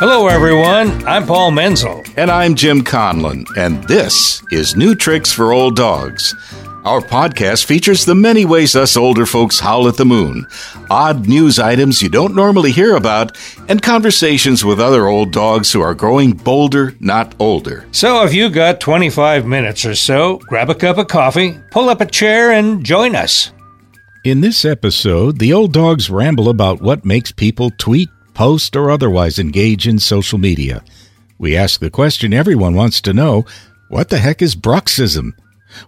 Hello, everyone. I'm Paul Menzel. And I'm Jim Conlon, and this is New Tricks for Old Dogs. Our podcast features the many ways us older folks howl at the moon, odd news items you don't normally hear about, and conversations with other old dogs who are growing bolder, not older. So, if you've got 25 minutes or so, grab a cup of coffee, pull up a chair, and join us. In this episode, the old dogs ramble about what makes people tweet, post, or otherwise engage in social media. We ask the question everyone wants to know what the heck is bruxism?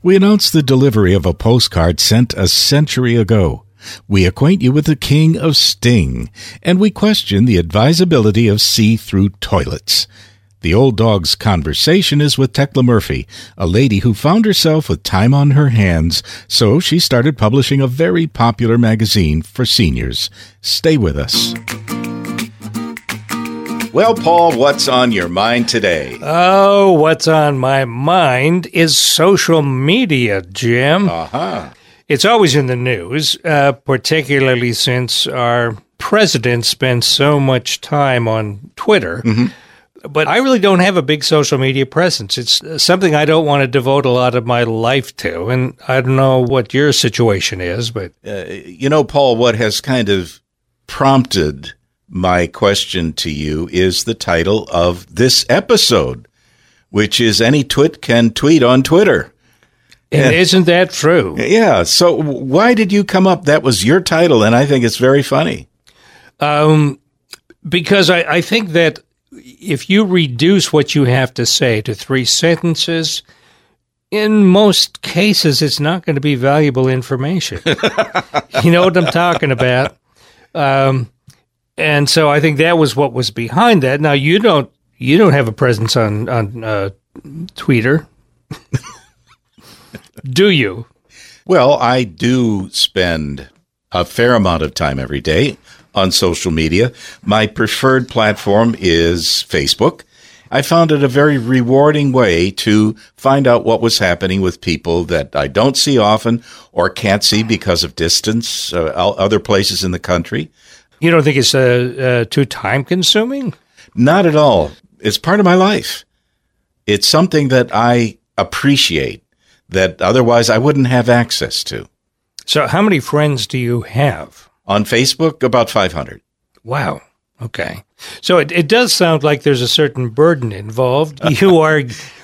We announce the delivery of a postcard sent a century ago. We acquaint you with the king of sting, and we question the advisability of see-through toilets. The old dog's conversation is with Tecla Murphy, a lady who found herself with time on her hands, so she started publishing a very popular magazine for seniors. Stay with us. Well, Paul, what's on your mind today? Oh, what's on my mind is social media, Jim. Uh huh. It's always in the news, uh, particularly since our president spends so much time on Twitter. Mm-hmm. But I really don't have a big social media presence. It's uh, something I don't want to devote a lot of my life to. And I don't know what your situation is, but. Uh, you know, Paul, what has kind of prompted my question to you is the title of this episode, which is Any Twit Can Tweet on Twitter. And isn't that true? Yeah. So why did you come up? That was your title, and I think it's very funny. Um, because I, I think that if you reduce what you have to say to three sentences, in most cases, it's not going to be valuable information. you know what I'm talking about? Um, and so I think that was what was behind that. Now you don't you don't have a presence on on uh, Twitter, do you? Well, I do spend a fair amount of time every day on social media. My preferred platform is Facebook. I found it a very rewarding way to find out what was happening with people that I don't see often or can't see because of distance, uh, other places in the country. You don't think it's uh, uh, too time consuming? Not at all. It's part of my life. It's something that I appreciate that otherwise I wouldn't have access to. So, how many friends do you have? On Facebook, about 500. Wow. Okay. So it, it does sound like there's a certain burden involved. You are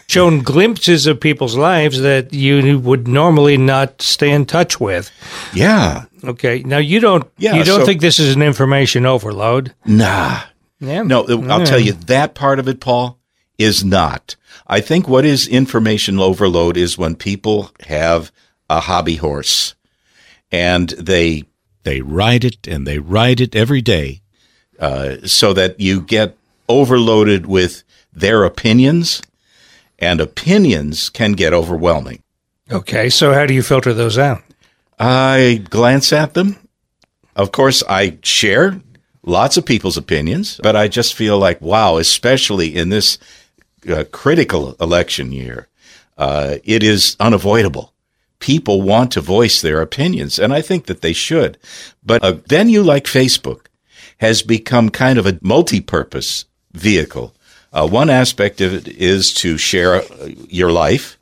shown glimpses of people's lives that you would normally not stay in touch with. Yeah. Okay. Now you don't Yeah, you don't so- think this is an information overload? Nah. Yeah. No, I'll tell you that part of it, Paul, is not. I think what is information overload is when people have a hobby horse and they, They ride it and they ride it every day. uh, so that you get overloaded with their opinions and opinions can get overwhelming. Okay. So how do you filter those out? I glance at them. Of course, I share lots of people's opinions, but I just feel like, wow, especially in this uh, critical election year, uh, it is unavoidable. People want to voice their opinions, and I think that they should. But a venue like Facebook has become kind of a multi-purpose vehicle. Uh, one aspect of it is to share uh, your life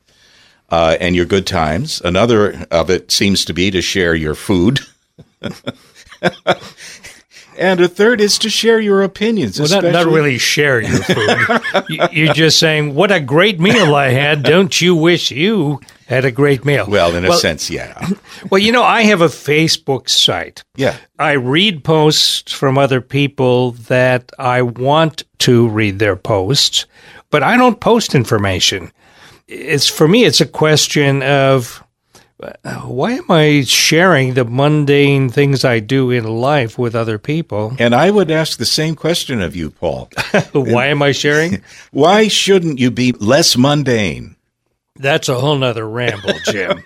uh, and your good times. Another of it seems to be to share your food. and a third is to share your opinions. Well, not, not really share your food. You- You're just saying, "What a great meal I had! Don't you wish you had a great meal?" Well, in a sense, yeah. Well, you know, I have a Facebook site. Yeah. I read posts from other people that I want to read their posts, but I don't post information. It's for me, it's a question of why am I sharing the mundane things I do in life with other people? And I would ask the same question of you, Paul. why am I sharing? Why shouldn't you be less mundane? That's a whole nother ramble, Jim.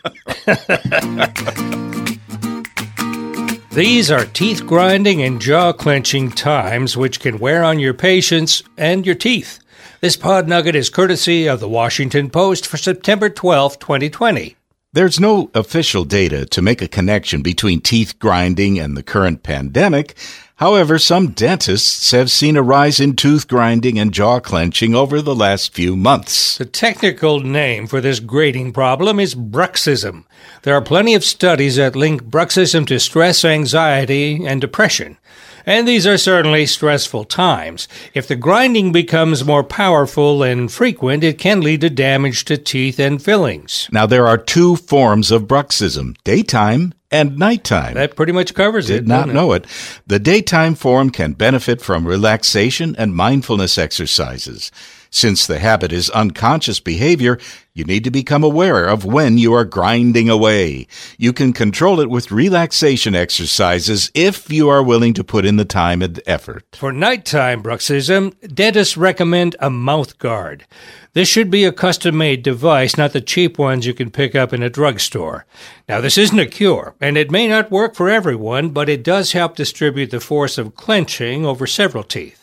These are teeth grinding and jaw clenching times which can wear on your patience and your teeth. This pod nugget is courtesy of the Washington Post for September twelfth, 2020. There's no official data to make a connection between teeth grinding and the current pandemic. However, some dentists have seen a rise in tooth grinding and jaw clenching over the last few months. The technical name for this grating problem is bruxism. There are plenty of studies that link bruxism to stress, anxiety, and depression. And these are certainly stressful times. If the grinding becomes more powerful and frequent, it can lead to damage to teeth and fillings. Now, there are two forms of bruxism daytime and nighttime. That pretty much covers Did it. not doesn't know it. The daytime form can benefit from relaxation and mindfulness exercises. Since the habit is unconscious behavior, you need to become aware of when you are grinding away. You can control it with relaxation exercises if you are willing to put in the time and effort. For nighttime bruxism, dentists recommend a mouth guard. This should be a custom made device, not the cheap ones you can pick up in a drugstore. Now, this isn't a cure, and it may not work for everyone, but it does help distribute the force of clenching over several teeth.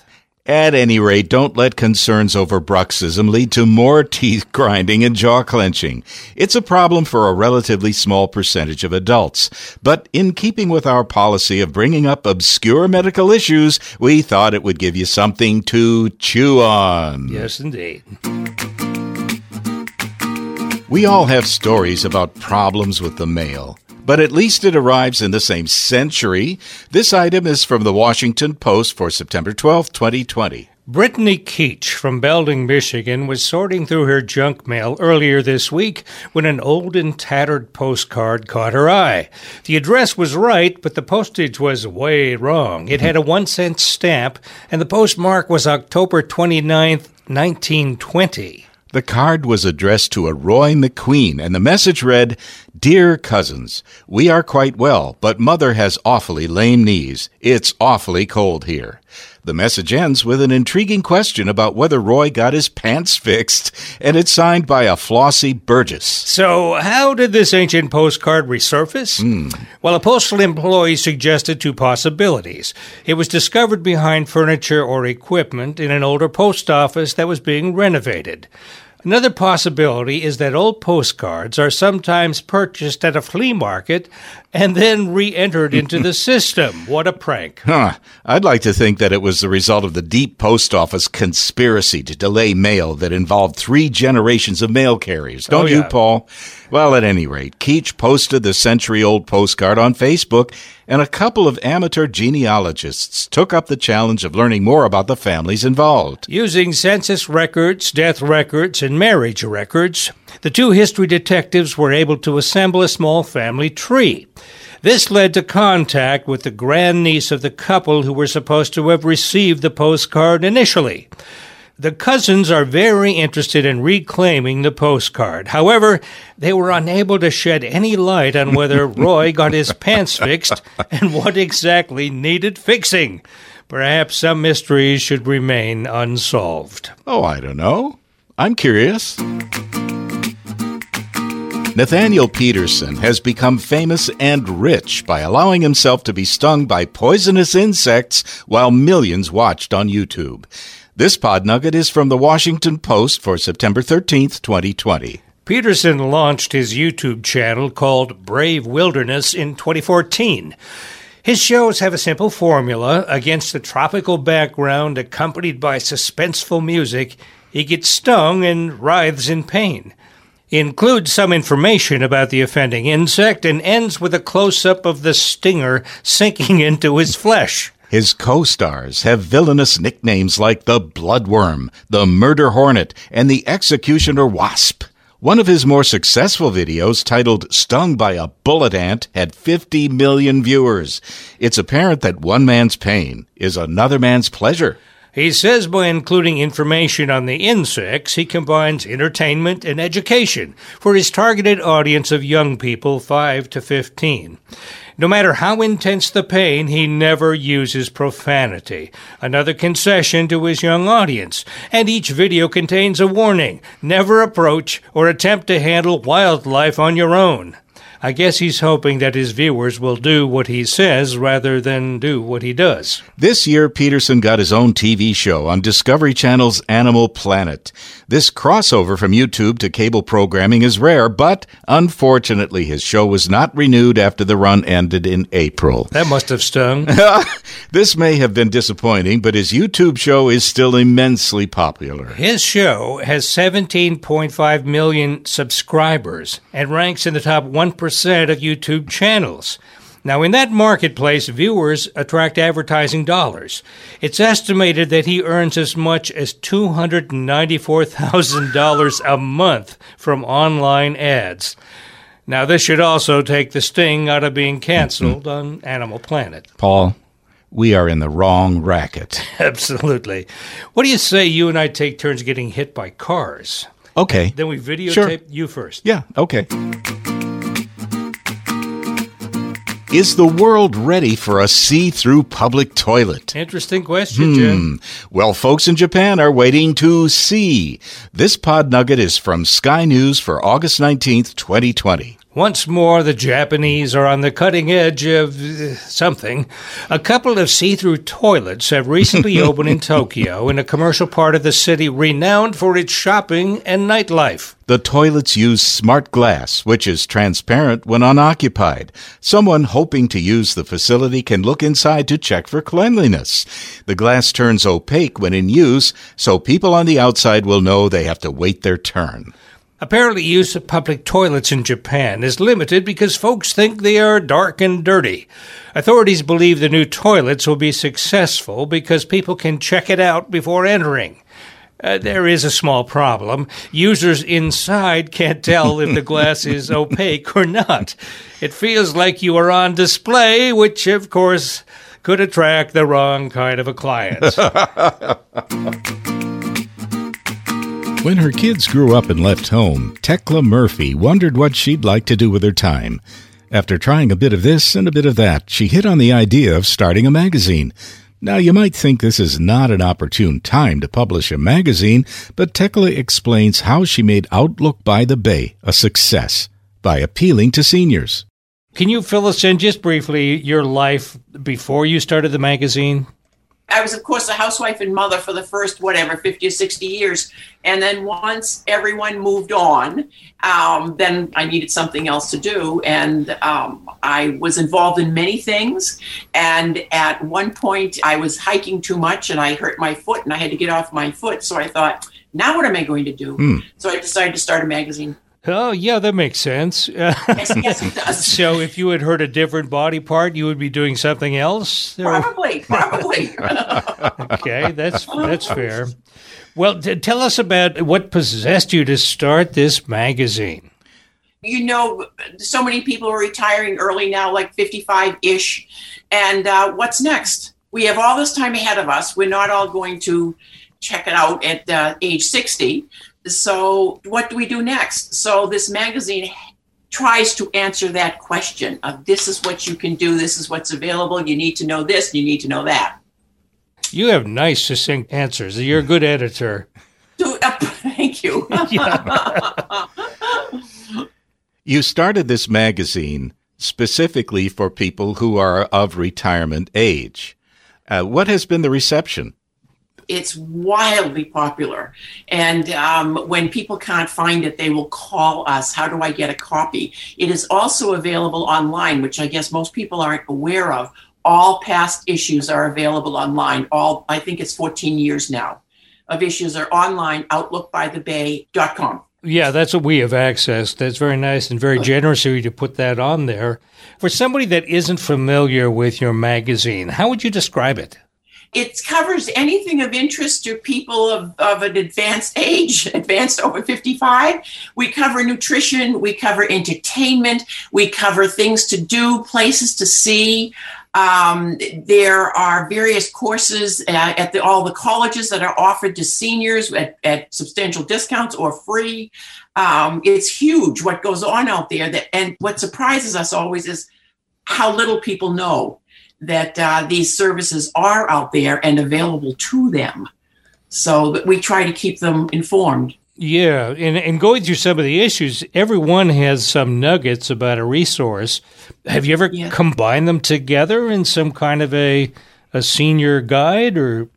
At any rate, don't let concerns over bruxism lead to more teeth grinding and jaw clenching. It's a problem for a relatively small percentage of adults. But in keeping with our policy of bringing up obscure medical issues, we thought it would give you something to chew on. Yes, indeed. We all have stories about problems with the mail, but at least it arrives in the same century. This item is from the Washington Post for September 12, 2020. Brittany Keach from Belding, Michigan, was sorting through her junk mail earlier this week when an old and tattered postcard caught her eye. The address was right, but the postage was way wrong. It had a mm-hmm. one cent stamp, and the postmark was October 29th, 1920. The card was addressed to a Roy McQueen, and the message read Dear cousins, we are quite well, but mother has awfully lame knees. It's awfully cold here. The message ends with an intriguing question about whether Roy got his pants fixed, and it's signed by a Flossie Burgess. So, how did this ancient postcard resurface? Hmm. Well, a postal employee suggested two possibilities. It was discovered behind furniture or equipment in an older post office that was being renovated. Another possibility is that old postcards are sometimes purchased at a flea market and then re entered into the system. What a prank. Huh. I'd like to think that it was the result of the deep post office conspiracy to delay mail that involved three generations of mail carriers. Oh, Don't Oh, you. Paul? Well, at any rate, Keach posted the century old postcard on Facebook, and a couple of amateur genealogists took up the challenge of learning more about the families involved. Using census records, death records, and marriage records, the two history detectives were able to assemble a small family tree. This led to contact with the grandniece of the couple who were supposed to have received the postcard initially. The cousins are very interested in reclaiming the postcard. However, they were unable to shed any light on whether Roy got his pants fixed and what exactly needed fixing. Perhaps some mysteries should remain unsolved. Oh, I don't know. I'm curious. Nathaniel Peterson has become famous and rich by allowing himself to be stung by poisonous insects while millions watched on YouTube. This pod nugget is from the Washington Post for September 13th, 2020. Peterson launched his YouTube channel called Brave Wilderness in 2014. His shows have a simple formula against a tropical background accompanied by suspenseful music. He gets stung and writhes in pain. Includes some information about the offending insect and ends with a close up of the stinger sinking into his flesh. His co-stars have villainous nicknames like the Bloodworm, the Murder Hornet, and the Executioner Wasp. One of his more successful videos, titled Stung by a Bullet Ant, had 50 million viewers. It's apparent that one man's pain is another man's pleasure. He says by including information on the insects, he combines entertainment and education for his targeted audience of young people 5 to 15. No matter how intense the pain, he never uses profanity, another concession to his young audience. And each video contains a warning never approach or attempt to handle wildlife on your own. I guess he's hoping that his viewers will do what he says rather than do what he does. This year, Peterson got his own TV show on Discovery Channel's Animal Planet. This crossover from YouTube to cable programming is rare, but unfortunately, his show was not renewed after the run ended in April. That must have stung. this may have been disappointing, but his YouTube show is still immensely popular. His show has 17.5 million subscribers and ranks in the top 1% of YouTube channels. Now, in that marketplace, viewers attract advertising dollars. It's estimated that he earns as much as $294,000 a month from online ads. Now, this should also take the sting out of being canceled on Animal Planet. Paul, we are in the wrong racket. Absolutely. What do you say you and I take turns getting hit by cars? Okay. Then we videotape Sure. you first. Yeah, okay. Is the world ready for a see through public toilet? Interesting question, Jim. Hmm. Well, folks in Japan are waiting to see. This pod nugget is from Sky News for August 19th, 2020. Once more, the Japanese are on the cutting edge of uh, something. A couple of see through toilets have recently opened in Tokyo, in a commercial part of the city renowned for its shopping and nightlife. The toilets use smart glass, which is transparent when unoccupied. Someone hoping to use the facility can look inside to check for cleanliness. The glass turns opaque when in use, so people on the outside will know they have to wait their turn. Apparently, use of public toilets in Japan is limited because folks think they are dark and dirty. Authorities believe the new toilets will be successful because people can check it out before entering. Uh, there is a small problem. Users inside can't tell if the glass is opaque or not. It feels like you are on display, which, of course, could attract the wrong kind of a client. When her kids grew up and left home, Tecla Murphy wondered what she'd like to do with her time. After trying a bit of this and a bit of that, she hit on the idea of starting a magazine. Now, you might think this is not an opportune time to publish a magazine, but Tecla explains how she made Outlook by the Bay a success by appealing to seniors. Can you fill us in just briefly your life before you started the magazine? I was, of course, a housewife and mother for the first, whatever, 50 or 60 years. And then once everyone moved on, um, then I needed something else to do. And um, I was involved in many things. And at one point, I was hiking too much and I hurt my foot and I had to get off my foot. So I thought, now what am I going to do? So I decided to start a magazine. Oh, yeah, that makes sense. Yes, yes, it does. so, if you had hurt a different body part, you would be doing something else? Probably, probably. Okay, that's that's fair. Well, t- tell us about what possessed you to start this magazine. you know, so many people are retiring early now, like 55 ish. And uh, what's next? We have all this time ahead of us. We're not all going to check it out at uh, age 60. So, what do we do next? So, this magazine tries to answer that question of this is what you can do, this is what's available, you need to know this, you need to know that. You have nice, succinct answers. You're a good editor. So, uh, thank you. You started this magazine specifically for people who are of retirement age. Uh, what has been the reception? It's wildly popular. And um, when people can't find it, they will call us. How do I get a copy? It is also available online, which I guess most people aren't aware of. All past issues are available online. All I think it's 14 years now of issues are online. Outlookbythebay.com. Yeah, that's what we have access. That's very nice and very generous of you to put that on there. For somebody that isn't familiar with your magazine, how would you describe it? It covers anything of interest to people of, of an advanced age, advanced over 55. We cover nutrition, we cover entertainment, we cover things to do, places to see. Um, there are various courses at, at the, all the colleges that are offered to seniors at, at substantial discounts or free. Um, it's huge what goes on out there. That, and what surprises us always is how little people know that uh, these services are out there and available to them. So that we try to keep them informed. Yeah, and, and going through some of the issues, everyone has some nuggets about a resource. Have you ever Yeah. combined them together in some kind of a a senior guide or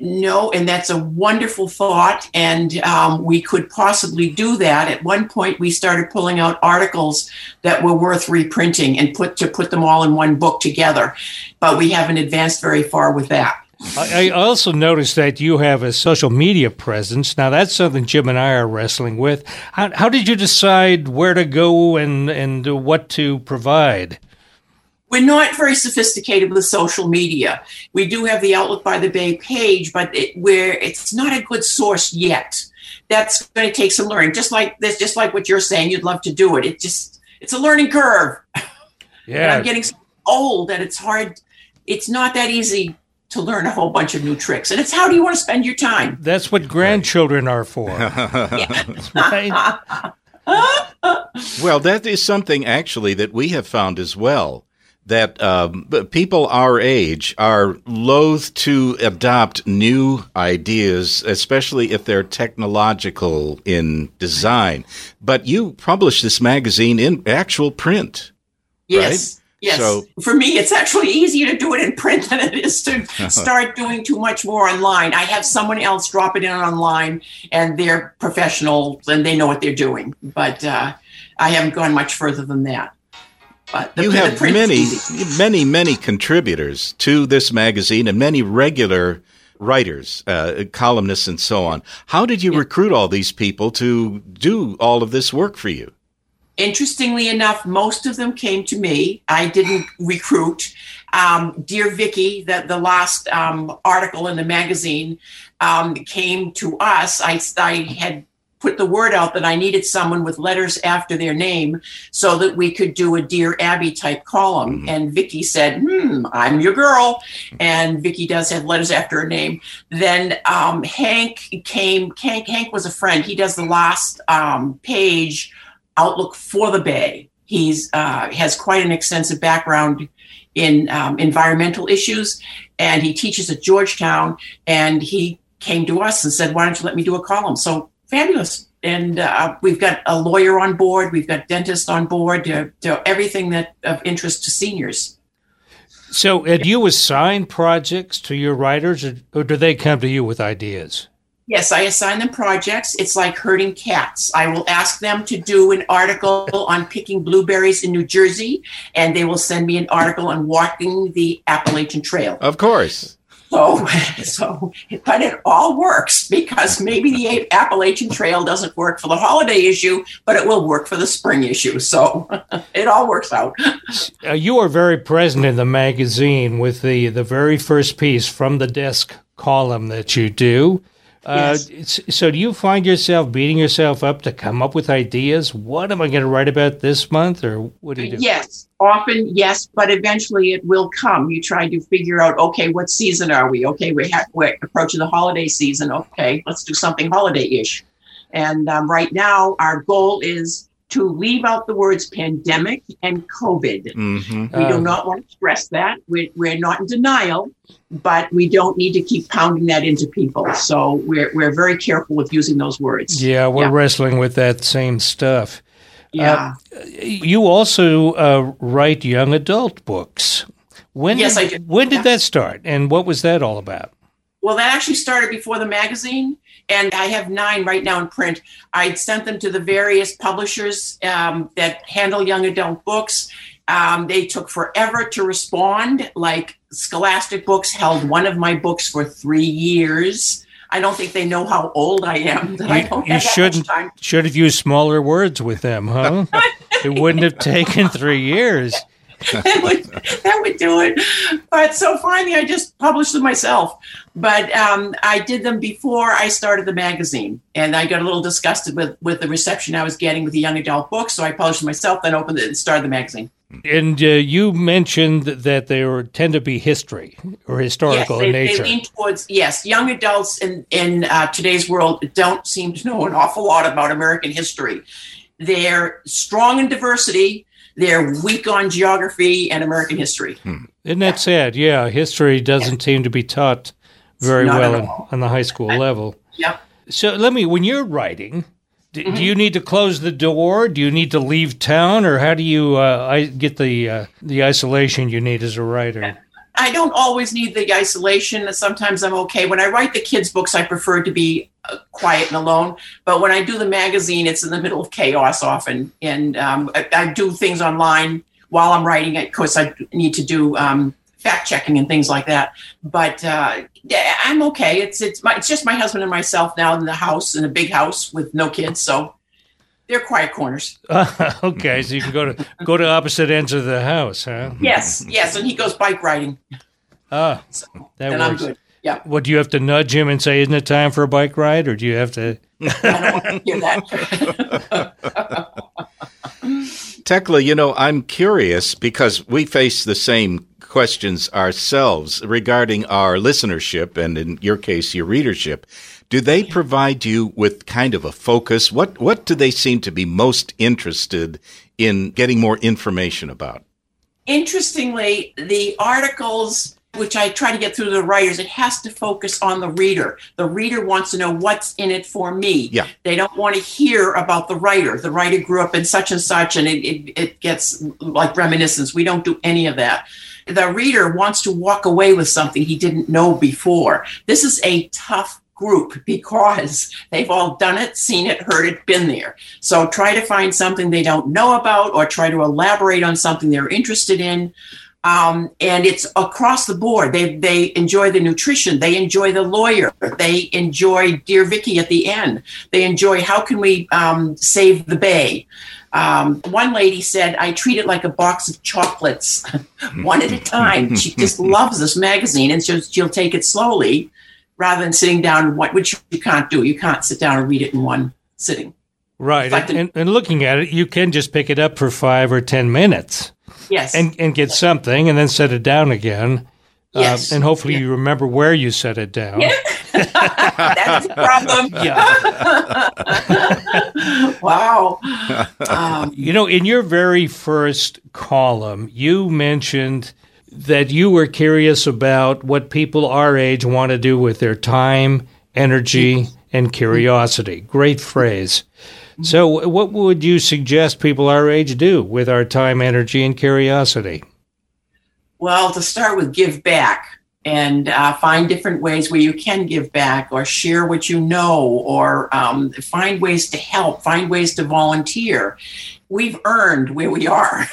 No, and that's a wonderful thought. And um, we could possibly do that. At one point, we started pulling out articles that were worth reprinting and put to put them all in one book together. But we haven't advanced very far with that. I, also noticed that you have a social media presence. Now that's something Jim and I are wrestling with. How, how did you decide where to go and and what to provide? We're not very sophisticated with social media. We do have the Outlook by the Bay page, but it, where it's not a good source yet. That's going to take some learning. Just like this, just like what you're saying, you'd love to do it. It just it's a learning curve. And Yeah, I'm getting so old that it's hard. It's not that easy to learn a whole bunch of new tricks. And it's how do you want to spend your time? that's what grandchildren are for. right? Well, that is something actually that we have found as well. That um, people our age are loath to adopt new ideas, especially if they're technological in design. But you publish this magazine in actual print. Yes. Yes. So- For me, it's actually easier to do it in print than it is to start doing too much more online. I have someone else drop it in online and they're professional and they know what they're doing. But uh, I haven't gone much further than that. But the, you the have many, many, many contributors to this magazine and many regular writers, uh, columnists, and so on. How did you recruit all these people to do all of this work for you? Interestingly enough, most of them came to me. I didn't recruit. Um, Dear Vicky, that the last um, article in the magazine um, came to us. I, I had put the word out that I needed someone with letters after their name so that we could do a Dear Abby type column. And Vicky said, "Hmm, I'm your girl." And Vicky does have letters after her name. Then um, Hank came. Hank, Hank was a friend. He does the last um, page outlook for the Bay. He's uh, has quite an extensive background in um, environmental issues, and he teaches at Georgetown. And he came to us and said, "Why don't you let me do a column?" So fabulous. And uh, we've got a lawyer on board. We've got dentists on board. To, to everything that of interest to seniors. So, uh, do you assign projects to your writers, or, or do they come to you with ideas? Yes, I assign them projects. It's like herding cats. I will ask them to do an article on picking blueberries in New Jersey, and they will send me an article on walking the Appalachian Trail. Of course. So, so, but it all works because maybe the Appalachian Trail doesn't work for the holiday issue, but it will work for the spring issue. So it all works out. Uh, you are very present in the magazine with the, the very first piece from the desk column that you do. Uh, it's- so, do you find yourself beating yourself up to come up with ideas? What am I going to write about this month, or what do you do? Yes, often yes, but eventually it will come. You try to figure out, okay, what season are we? Okay, we have, we're approaching the holiday season. Okay, let's do something holiday-ish. And um, right now, our goal is to leave out the words pandemic and COVID. hmm We do Uh, not want to stress that. We're, we're not in denial, but we don't need to keep pounding that into people. So we're, we're very careful with using those words. Yeah, we're Yeah. wrestling with that same stuff. Yeah. You also uh, write young adult books. When Yes, did, I do. When did Yeah. that start, and what was that all about? Well, that actually started before the magazine, and I have nine right now in print. I'd sent them to the various publishers um, that handle young adult books. Um, they took forever to respond. Like Scholastic Books held one of my books for three years. I don't think they know how old I am. That I You, don't you shouldn't should have used smaller words with them, huh? it wouldn't have taken three years. that would that would do it. But so finally, I just published them myself. But um, I did them before I started the magazine, and I got a little disgusted with with the reception I was getting with the young adult books. So I published them myself, then opened it and started the magazine. And uh, you mentioned that they were, tend to be history or historical yes, they, in they nature. lean towards yes. Young adults in in uh, today's world don't seem to know an awful lot about American history. They're strong in diversity. They're weak on geography and American history. Isn't that sad? Yeah, history doesn't seem to be taught very Not well in, on the high school level. Yeah. So let me, when you're writing, do, do you need to close the door? Do you need to leave town, or how do you uh, I get the uh, the isolation you need as a writer? I don't always need the isolation. Sometimes I'm okay. When I write the kids' books, I prefer to be uh, quiet and alone. But when I do the magazine, it's in the middle of chaos often, and um, I, I, do things online while I'm writing it. Of course, I need to do um, fact checking and things like that. But uh, I'm okay. It's it's my it's just my husband and myself now in the house in a big house with no kids, so they're quiet corners. Uh, okay, so you can go to go to opposite ends of the house, huh? Yes, yes, and he goes bike riding. Ah, so, that and works. I'm good. Yeah. What do you have to nudge him and say? Isn't it time for a bike ride, or do you have to? I don't want to hear that. Tecla, you know, I'm curious because we face the same questions ourselves regarding our listenership and in your case your readership do they provide you with kind of a focus what what do they seem to be most interested in getting more information about interestingly the articles which I try to get through the writers, it has to focus on the reader. The reader wants to know what's in it for me. Yeah. They don't want to hear about the writer. The writer grew up in such and such, and it, it, it gets like reminiscence. We don't do any of that the reader wants to walk away with something he didn't know before. This is a tough group because they've all done it, seen it, heard it, been there. So try to find something they don't know about or try to elaborate on something they're interested in. Um, and it's across the board. They they enjoy the nutrition. They enjoy the lawyer. They enjoy Dear Vicky at the end. They enjoy how can we um, save the bay. Um, one lady said, I treat it like a box of chocolates, one at a time. She just loves this magazine and she'll, she'll take it slowly rather than sitting down, what which you can't do. You can't sit down and read it in one sitting. Right. Like and, and, looking at it, you can just pick it up for five or 10 minutes. Yes. And, and get something and then set it down again. Uh, yes. Uh, and hopefully yeah. you remember where you set it down. Yeah. That's the problem. Yeah. wow. Um, you know, in your very first column, you mentioned that you were curious about what people our age want to do with their time, energy, and curiosity. Great phrase. So, what would you suggest people our age do with our time, energy, and curiosity? Well, to start with, give back and uh, find different ways where you can give back or share what you know or um, find ways to help, find ways to volunteer. We've earned where we are.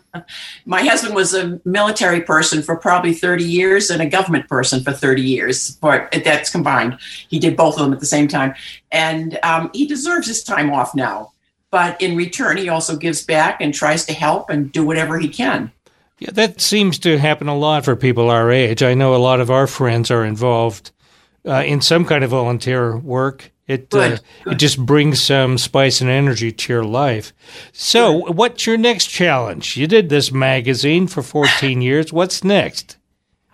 My husband was a military person for probably 30 years and a government person for 30 years, but that's combined. He did both of them at the same time. And um, he deserves his time off now. But in return, he also gives back and tries to help and do whatever he can. Yeah, that seems to happen a lot for people our age. I know a lot of our friends are involved uh, in some kind of volunteer work. It uh, it just brings some spice and energy to your life. So, what's your next challenge? You did this magazine for 14 years. What's next?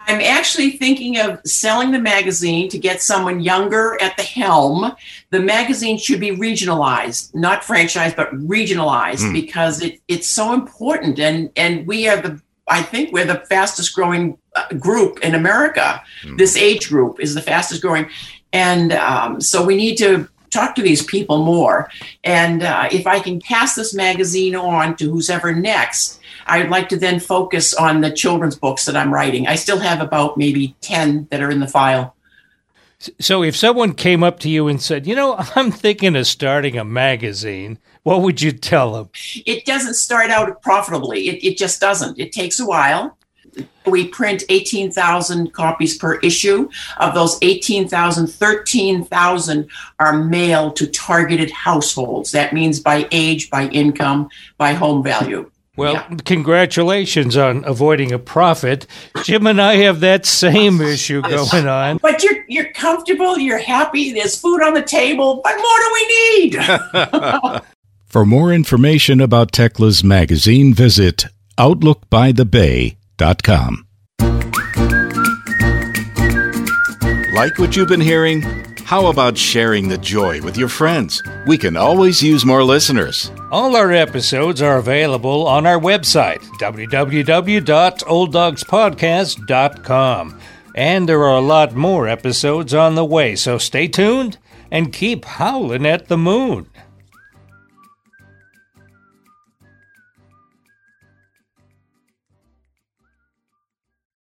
I'm actually thinking of selling the magazine to get someone younger at the helm. The magazine should be regionalized, not franchised, but regionalized mm. because it, it's so important. And, and we are the I think we're the fastest growing uh, group in America. Mm. This age group is the fastest growing. And um, so we need to talk to these people more. And uh, if I can pass this magazine on to who's ever next, I'd like to then focus on the children's books that I'm writing. I still have about maybe 10 that are in the file. So if someone came up to you and said, you know, I'm thinking of starting a magazine, what would you tell them? It doesn't start out profitably. It, it just doesn't. It takes a while. We print 18,000 copies per issue. Of those 18,000, 13,000 are mailed to targeted households. That means by age, by income, by home value. Well, yeah. congratulations on avoiding a profit. Jim and I have that same issue going on. But you're you're comfortable, you're happy, there's food on the table. What more do we need? For more information about Tecla's magazine, visit outlookbythebay.com. Like what you've been hearing? How about sharing the joy with your friends? We can always use more listeners. All our episodes are available on our website, www.olddogspodcast.com. And there are a lot more episodes on the way, so stay tuned and keep howling at the moon.